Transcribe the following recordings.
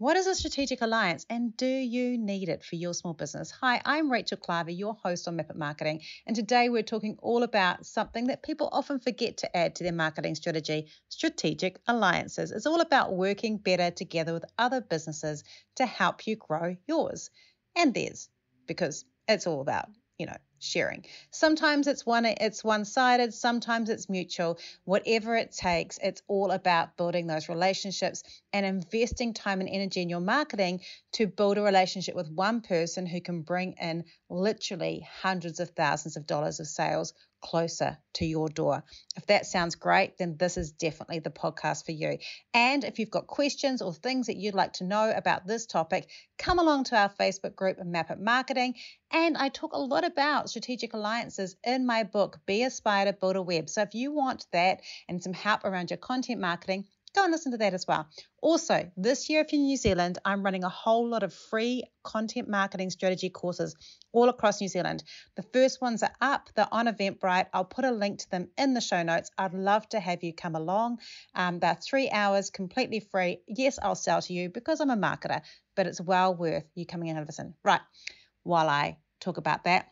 What is a strategic alliance and do you need it for your small business? Hi, I'm Rachel Klaver, your host on Map It Marketing, and today we're talking all about something that people often forget to add to their marketing strategy strategic alliances. It's all about working better together with other businesses to help you grow yours and theirs because it's all about, you know, sharing. Sometimes it's one it's one-sided, sometimes it's mutual. Whatever it takes, it's all about building those relationships and investing time and energy in your marketing to build a relationship with one person who can bring in literally hundreds of thousands of dollars of sales closer to your door. If that sounds great, then this is definitely the podcast for you. And if you've got questions or things that you'd like to know about this topic, come along to our Facebook group, Map It Marketing. And I talk a lot about strategic alliances in my book, Be a Spider, Build a Web. So if you want that and some help around your content marketing, go and listen to that as well. Also, this year, if you're in New Zealand, I'm running a whole lot of free content marketing strategy courses all across New Zealand. The first ones are up, they're on Eventbrite. I'll put a link to them in the show notes. I'd love to have you come along. Um, they're three hours completely free. Yes, I'll sell to you because I'm a marketer, but it's well worth you coming in and listen. Right, while I talk about that,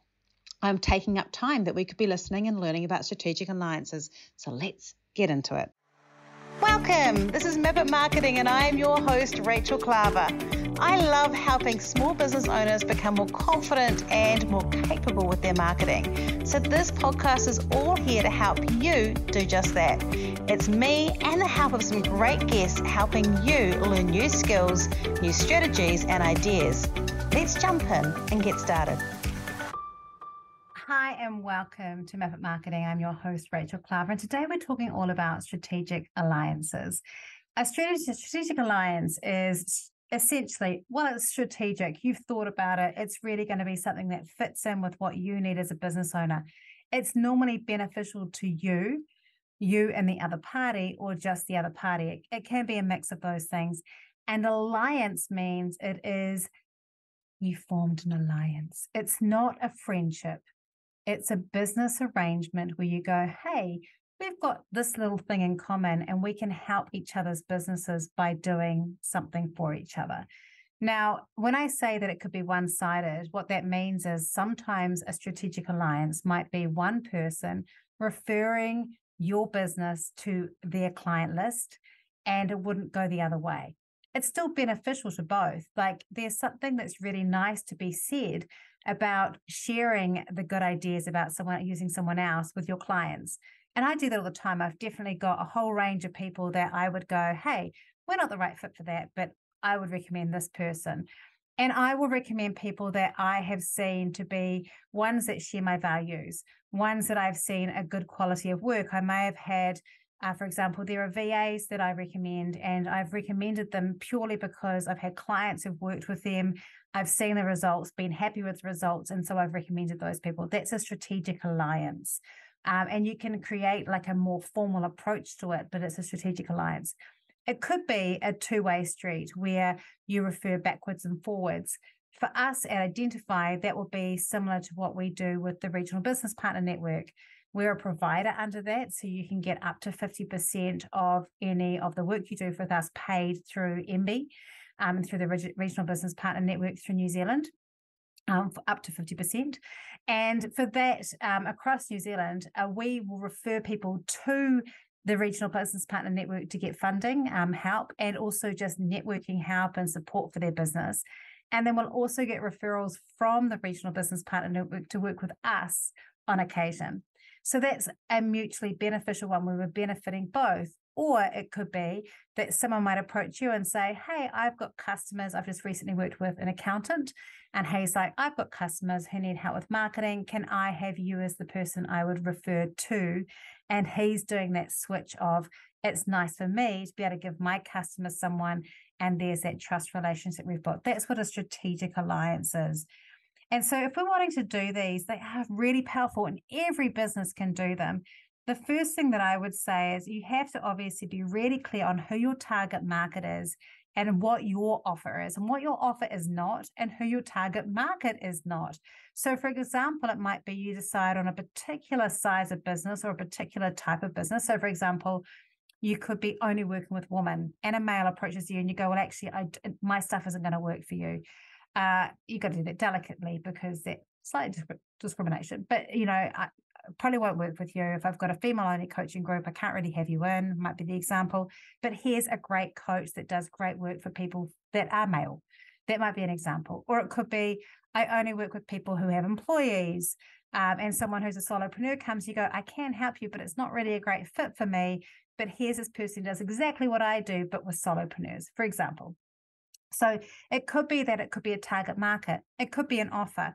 I'm taking up time that we could be listening and learning about strategic alliances. So let's get into it. Welcome. This is Map Marketing, and I'm your host, Rachel Klaver. I love helping small business owners become more confident and more capable with their marketing. So, this podcast is all here to help you do just that. It's me and the help of some great guests helping you learn new skills, new strategies, and ideas. Let's jump in and get started. And welcome to Map Marketing. I'm your host, Rachel Klaver, and today we're talking all about strategic alliances. A strategic, strategic alliance is essentially, well, it's strategic. You've thought about it. It's really going to be something that fits in with what you need as a business owner. It's normally beneficial to you, you and the other party, or just the other party. It, it can be a mix of those things. And alliance means it is you formed an alliance. It's not a friendship. It's a business arrangement where you go, hey, we've got this little thing in common and we can help each other's businesses by doing something for each other. Now, when I say that it could be one sided, what that means is sometimes a strategic alliance might be one person referring your business to their client list, and it wouldn't go the other way. It's still beneficial to both. Like, there's something that's really nice to be said about sharing the good ideas about someone using someone else with your clients. And I do that all the time. I've definitely got a whole range of people that I would go, hey, we're not the right fit for that, but I would recommend this person. And I will recommend people that I have seen to be ones that share my values, ones that I've seen a good quality of work. I may have had, uh, for example, there are VAs that I recommend, and I've recommended them purely because I've had clients who've worked with them I've seen the results, been happy with the results, and so I've recommended those people. That's a strategic alliance. Um, and you can create like a more formal approach to it, but it's a strategic alliance. It could be a two way street where you refer backwards and forwards. For us at Identify, that will be similar to what we do with the Regional Business Partner Network. We're a provider under that, so you can get up to 50% of any of the work you do with us paid through MB um, through the Regional Business Partner Network through New Zealand. Um, up to 50%. And for that, um, across New Zealand, uh, we will refer people to the Regional Business Partner Network to get funding, um, help, and also just networking help and support for their business. And then we'll also get referrals from the Regional Business Partner Network to work with us on occasion. So that's a mutually beneficial one where we're benefiting both or it could be that someone might approach you and say, Hey, I've got customers. I've just recently worked with an accountant, and he's like, I've got customers who need help with marketing. Can I have you as the person I would refer to? And he's doing that switch of, it's nice for me to be able to give my customers someone, and there's that trust relationship we've got. That's what a strategic alliance is. And so, if we're wanting to do these, they are really powerful, and every business can do them the first thing that I would say is you have to obviously be really clear on who your target market is and what your offer is and what your offer is not and who your target market is not. So, for example, it might be you decide on a particular size of business or a particular type of business. So, for example, You could be only working with women, and a male approaches you, and you go, "Well, actually, I, my stuff isn't going to work for you." Uh, you got to do that delicately because that slight discrimination. But you know, I probably won't work with you if I've got a female only coaching group. I can't really have you in. Might be the example. But here's a great coach that does great work for people that are male. That might be an example, or it could be I only work with people who have employees. Um, and someone who's a solopreneur comes, you go, I can help you, but it's not really a great fit for me. But here's this person who does exactly what I do, but with solopreneurs, for example. So it could be that it could be a target market, it could be an offer.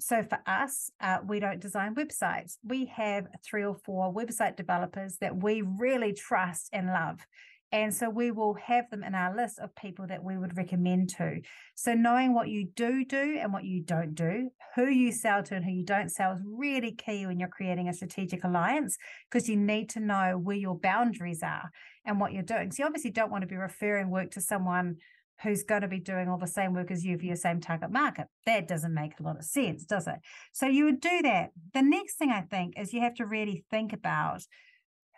So for us, uh, we don't design websites. We have three or four website developers that we really trust and love. And so we will have them in our list of people that we would recommend to. So knowing what you do do and what you don't do, who you sell to and who you don't sell is really key when you're creating a strategic alliance because you need to know where your boundaries are and what you're doing. So you obviously don't want to be referring work to someone who's going to be doing all the same work as you for your same target market. That doesn't make a lot of sense, does it? So you would do that. The next thing I think is you have to really think about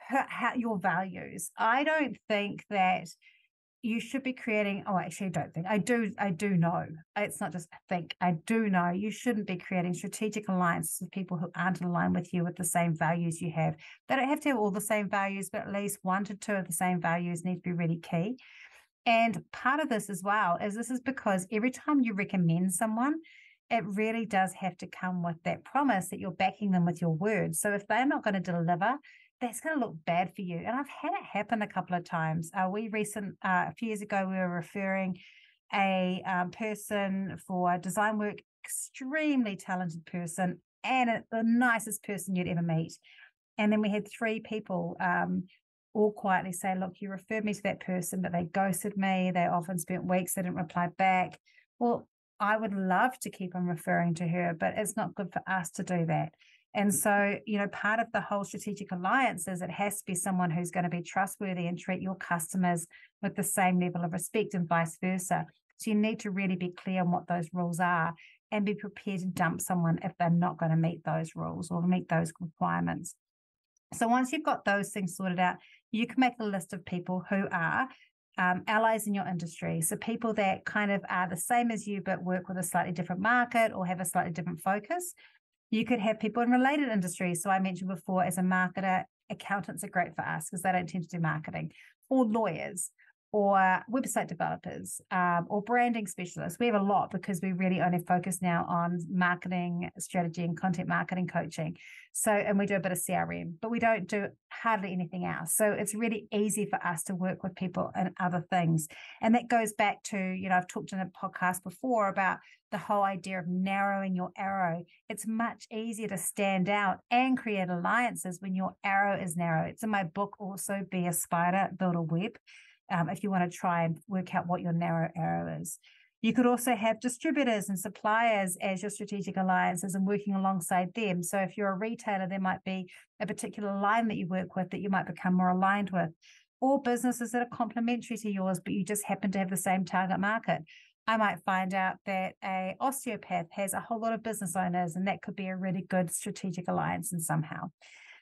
how, your values. I don't think that you should be creating oh actually I don't think I do I do know it's not just I think I do know you shouldn't be creating strategic alliances with people who aren't aligned with you with the same values you have they don't have to have all the same values but at least one to two of the same values need to be really key and part of this as well is this is because every time you recommend someone it really does have to come with that promise that you're backing them with your words so if they're not going to deliver that's going to look bad for you. And I've had it happen a couple of times. Uh, we recent uh, a few years ago, we were referring a um, person for design work, extremely talented person, and a, the nicest person you'd ever meet. And then we had three people um, all quietly say, "Look, you referred me to that person, but they ghosted me. They often spent weeks. They didn't reply back." Well, I would love to keep on referring to her, but it's not good for us to do that. And so, you know, part of the whole strategic alliance is it has to be someone who's going to be trustworthy and treat your customers with the same level of respect and vice versa. So you need to really be clear on what those rules are and be prepared to dump someone if they're not going to meet those rules or meet those requirements. So once you've got those things sorted out, you can make a list of people who are um, allies in your industry. So people that kind of are the same as you, but work with a slightly different market or have a slightly different focus. You could have people in related industries. So I mentioned before, as a marketer, accountants are great for us because they don't tend to do marketing, or lawyers, or website developers um, or branding specialists. We have a lot because we really only focus now on marketing strategy and content marketing coaching. So, and we do a bit of CRM, but we don't do hardly anything else. So it's really easy for us to work with people and other things. And that goes back to, you know, I've talked in a podcast before about the whole idea of narrowing your arrow. It's much easier to stand out and create alliances when your arrow is narrow. It's in my book also, Be a Spider, Build a Web um, if you want to try and work out what your narrow arrow is. You could also have distributors and suppliers as your strategic alliances and working alongside them. So if you're a retailer, there might be a particular line that you work with that you might become more aligned with, or businesses that are complementary to yours, but you just happen to have the same target market. I might find out that a osteopath has a whole lot of business owners, and that could be a really good strategic alliance and somehow.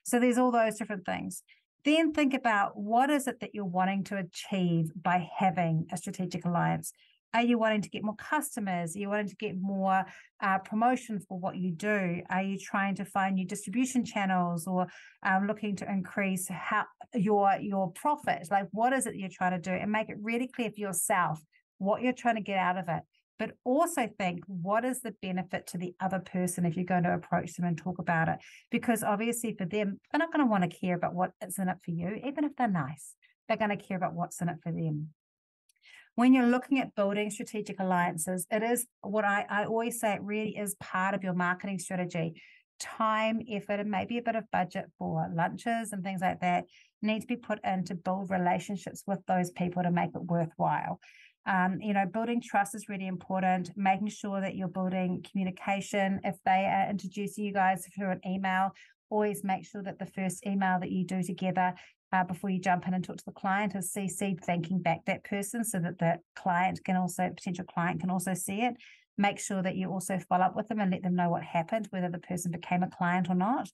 So there's all those different things. Then think about what is it that you're wanting to achieve by having a strategic alliance. Are you wanting to get more customers? Are you wanting to get more uh, promotion for what you do? Are you trying to find new distribution channels or um, looking to increase how your your profit? Like, what is it you're trying to do? And make it really clear for yourself what you're trying to get out of it but also think what is the benefit to the other person if you're going to approach them and talk about it? Because obviously, for them, they're not going to want to care about what is in it for you, even if they're nice. They're going to care about what's in it for them. When you're looking at building strategic alliances, it is what I, I always say, it really is part of your marketing strategy. Time, effort, and maybe a bit of budget for lunches and things like that need to be put in to build relationships with those people to make it worthwhile. Um, you know, building trust is really important, making sure that you're building communication. If they are introducing you guys through an email, always make sure that the first email that you do together uh, before you jump in and talk to the client is CC thanking back that person so that the client can also, potential client can also see it. Make sure that you also follow up with them and let them know what happened, whether the person became a client or not.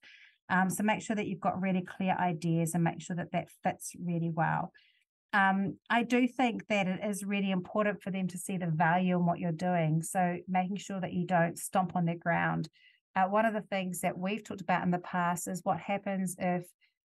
Um, so make sure that you've got really clear ideas and make sure that that fits really well. Um, I do think that it is really important for them to see the value in what you're doing. So making sure that you don't stomp on their ground. Uh, one of the things that we've talked about in the past is what happens if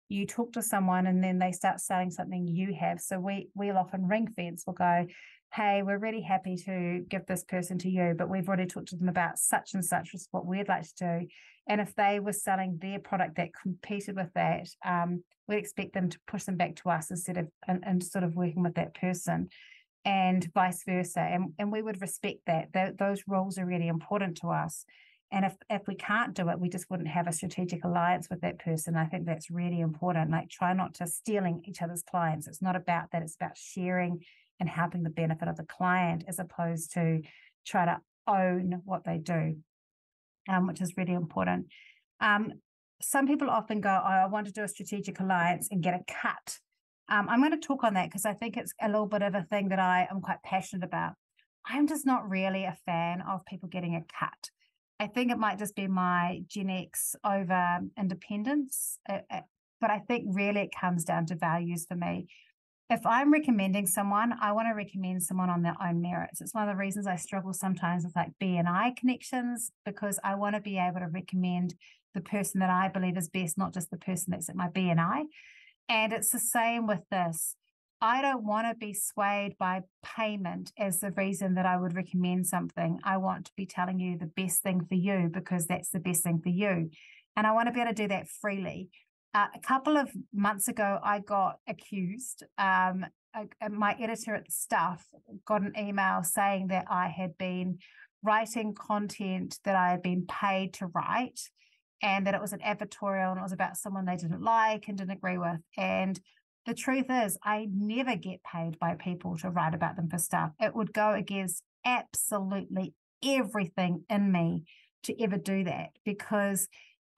you talk to someone and then they start selling something you have. So we we'll often ring fence. We'll go, hey, we're really happy to give this person to you, but we've already talked to them about such and such is what we'd like to do. And if they were selling their product that competed with that, um, we'd expect them to push them back to us instead of and, and sort of working with that person and vice versa. And, and we would respect that. Th- those rules are really important to us. And if, if we can't do it, we just wouldn't have a strategic alliance with that person. I think that's really important. Like try not to stealing each other's clients. It's not about that. It's about sharing and helping the benefit of the client as opposed to try to own what they do, um, which is really important. Um, some people often go, oh, I want to do a strategic alliance and get a cut. Um, I'm going to talk on that because I think it's a little bit of a thing that I am quite passionate about. I'm just not really a fan of people getting a cut. I think it might just be my Gen X over independence. Uh, uh, but I think really it comes down to values for me. If I'm recommending someone, I want to recommend someone on their own merits. It's one of the reasons I struggle sometimes with like BNI connections because I want to be able to recommend the person that I believe is best, not just the person that's at my BNI. And it's the same with this. I don't want to be swayed by payment as the reason that I would recommend something. I want to be telling you the best thing for you because that's the best thing for you. And I want to be able to do that freely. Uh, a couple of months ago, I got accused. Um, my editor at the Stuff got an email saying that I had been writing content that I had been paid to write and that it was an advertorial and it was about someone they didn't like and didn't agree with. And the truth is, I never get paid by people to write about them for stuff. It would go against absolutely everything in me to ever do that because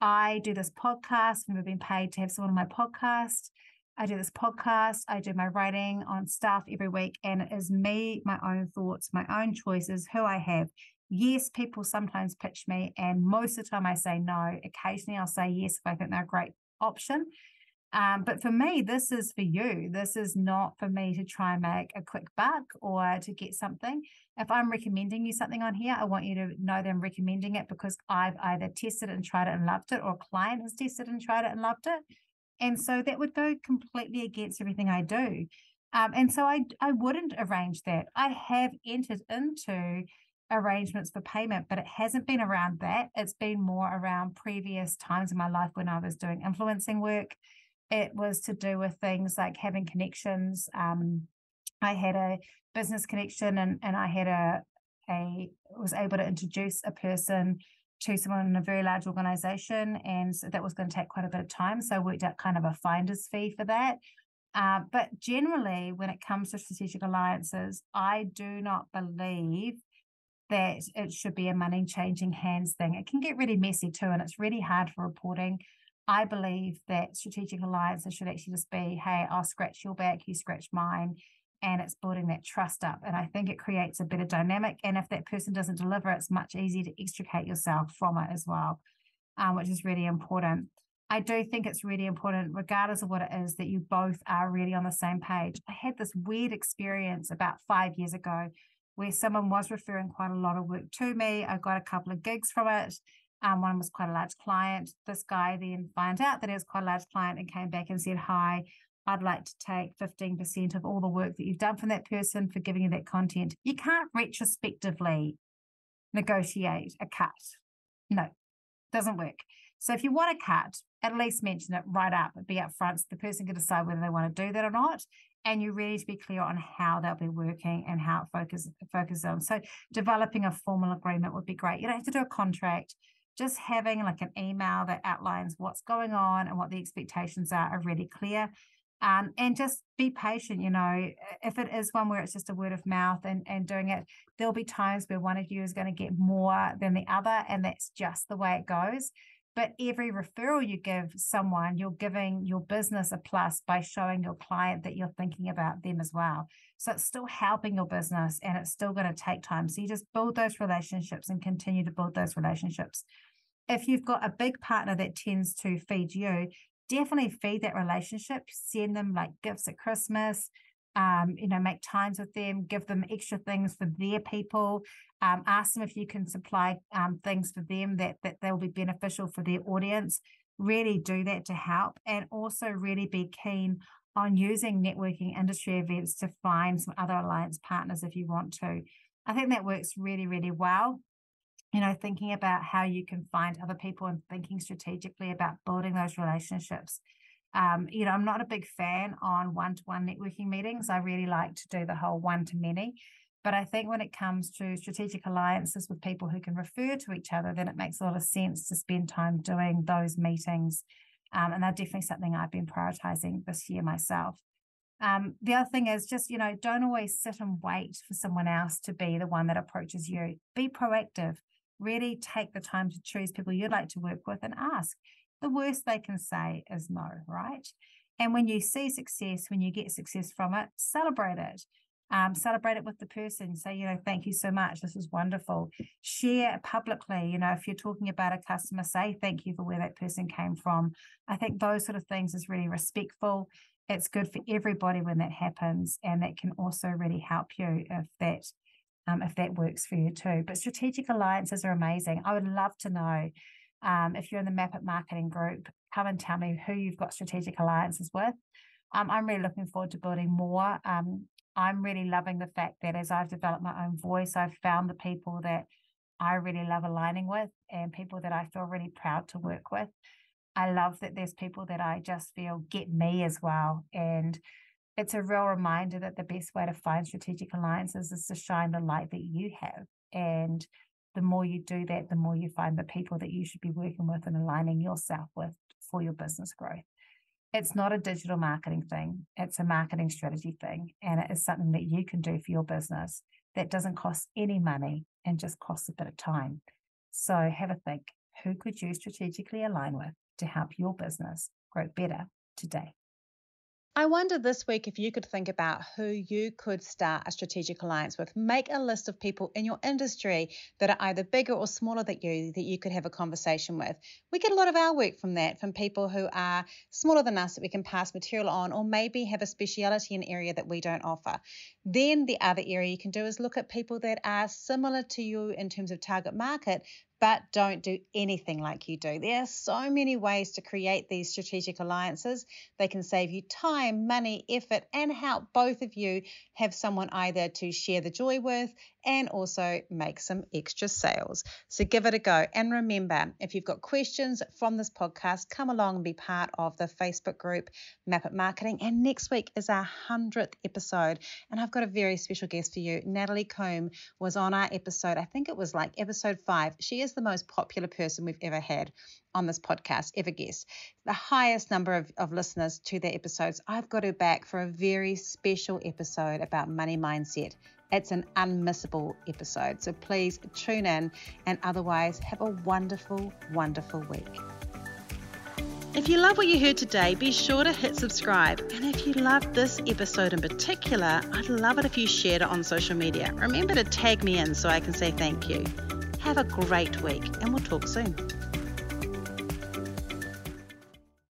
I do this podcast. I've never been paid to have someone on my podcast. I do this podcast. I do my writing on stuff every week, and it is me, my own thoughts, my own choices, who I have. Yes, people sometimes pitch me, and most of the time I say no. Occasionally I'll say yes if I think they're a great option. Um, but for me, this is for you. This is not for me to try and make a quick buck or to get something. If I'm recommending you something on here, I want you to know that I'm recommending it because I've either tested it and tried it and loved it, or a client has tested and tried it and loved it. And so that would go completely against everything I do. Um, and so I I wouldn't arrange that. I have entered into arrangements for payment, but it hasn't been around that. It's been more around previous times in my life when I was doing influencing work it was to do with things like having connections. Um, I had a business connection and, and I had a, a was able to introduce a person to someone in a very large organization. And so that was going to take quite a bit of time. So I worked out kind of a finder's fee for that. Uh, but generally, when it comes to strategic alliances, I do not believe that it should be a money changing hands thing. It can get really messy too, and it's really hard for reporting. I believe that strategic alliances should actually just be, hey, I'll scratch your back, you scratch mine. And it's building that trust up. And I think it creates a better dynamic. And if that person doesn't deliver, it's much easier to extricate yourself from it as well, um, which is really important. I do think it's really important, regardless of what it is, that you both are really on the same page. I had this weird experience about five years ago where someone was referring quite a lot of work to me. I got a couple of gigs from it. Um, one was quite a large client. This guy then found out that he was quite a large client and came back and said, Hi, I'd like to take 15% of all the work that you've done from that person for giving you that content. You can't retrospectively negotiate a cut. No, doesn't work. So if you want a cut, at least mention it right up, be upfront so the person can decide whether they want to do that or not. And you really to be clear on how they'll be working and how it focus focus on. So developing a formal agreement would be great. You don't have to do a contract just having like an email that outlines what's going on and what the expectations are are really clear. Um, and just be patient, you know, if it is one where it's just a word of mouth and, and doing it, there'll be times where one of you is going to get more than the other, and that's just the way it goes. But every referral you give someone, you're giving your business a plus by showing your client that you're thinking about them as well. So it's still helping your business and it's still going to take time. So you just build those relationships and continue to build those relationships. If you've got a big partner that tends to feed you, definitely feed that relationship. Send them like gifts at Christmas. Um, you know, make times with them, give them extra things for their people. Um, ask them if you can supply um, things for them that that they'll be beneficial for their audience. Really do that to help, and also really be keen on using networking industry events to find some other alliance partners if you want to. I think that works really, really well. You know, thinking about how you can find other people and thinking strategically about building those relationships. Um, you know, I'm not a big fan on one to one networking meetings. I really like to do the whole one to many. But I think when it comes to strategic alliances with people who can refer to each other, then it makes a lot of sense to spend time doing those meetings um, and they're definitely something I've been prioritizing this year myself. Um, the other thing is just, you know, don't always sit and wait for someone else to be the one that approaches you. Be proactive. Really take the time to choose people you'd like to work with and ask. The worst they can say is no, right? And when you see success, when you get success from it, celebrate it. Um, celebrate it with the person. Say you know thank you so much. This is wonderful. Share publicly. You know if you're talking about a customer say thank you for where that person came from. I think those sort of things is really respectful. It's good for everybody when that happens and that can also really help you if that um, if that works for you too. But strategic alliances are amazing. I would love to know um, if you're in the map it marketing group come and tell me who you've got strategic alliances with um, I'm really looking forward to building more. Um, I'm really loving the fact that as I've developed my own voice, I've found the people that I really love aligning with and people that I feel really proud to work with. I love that there's people that I just feel get me as well. And it's a real reminder that the best way to find strategic alliances is to shine the light that you have. And the more you do that, the more you find the people that you should be working with and aligning yourself with for your business growth it's not a digital marketing thing, it's a marketing strategy thing. And it is something that you can do for your business that doesn't cost any money and just costs a bit of time. So have a think who could you strategically align with to help your business grow better today? I wonder this week if you could think about who you could start a strategic alliance with. Make a list of people in your industry that are either bigger or smaller than you that you could have a conversation with. We get a lot of our work from that, from people who are smaller than us that we can pass material on, or maybe have a speciality in an area that we don't offer. Then the other area you can do is look at people that are similar to you in terms of target market, but don't do anything like you do. There are so many ways to create these strategic alliances. They can save you time, money, effort, and help both of you have someone either to share the joy with and also make some extra sales. So give it a go. And remember, if you've got questions from this podcast, come along and be part of the Facebook group Map It Marketing. And next week is our 100th episode. And I've got a very special guest for you. Natalie Combe was on our episode, I think it was like episode five. She is the most popular person we've ever had on this podcast, ever guest. The highest number of, of listeners to their episodes. I've got her back for a very special episode about money mindset. It's an unmissable episode. So please tune in and otherwise have a wonderful, wonderful week. If you love what you heard today, be sure to hit subscribe. And if you loved this episode in particular, I'd love it if you shared it on social media. Remember to tag me in so I can say thank you. Have a great week, and we'll talk soon.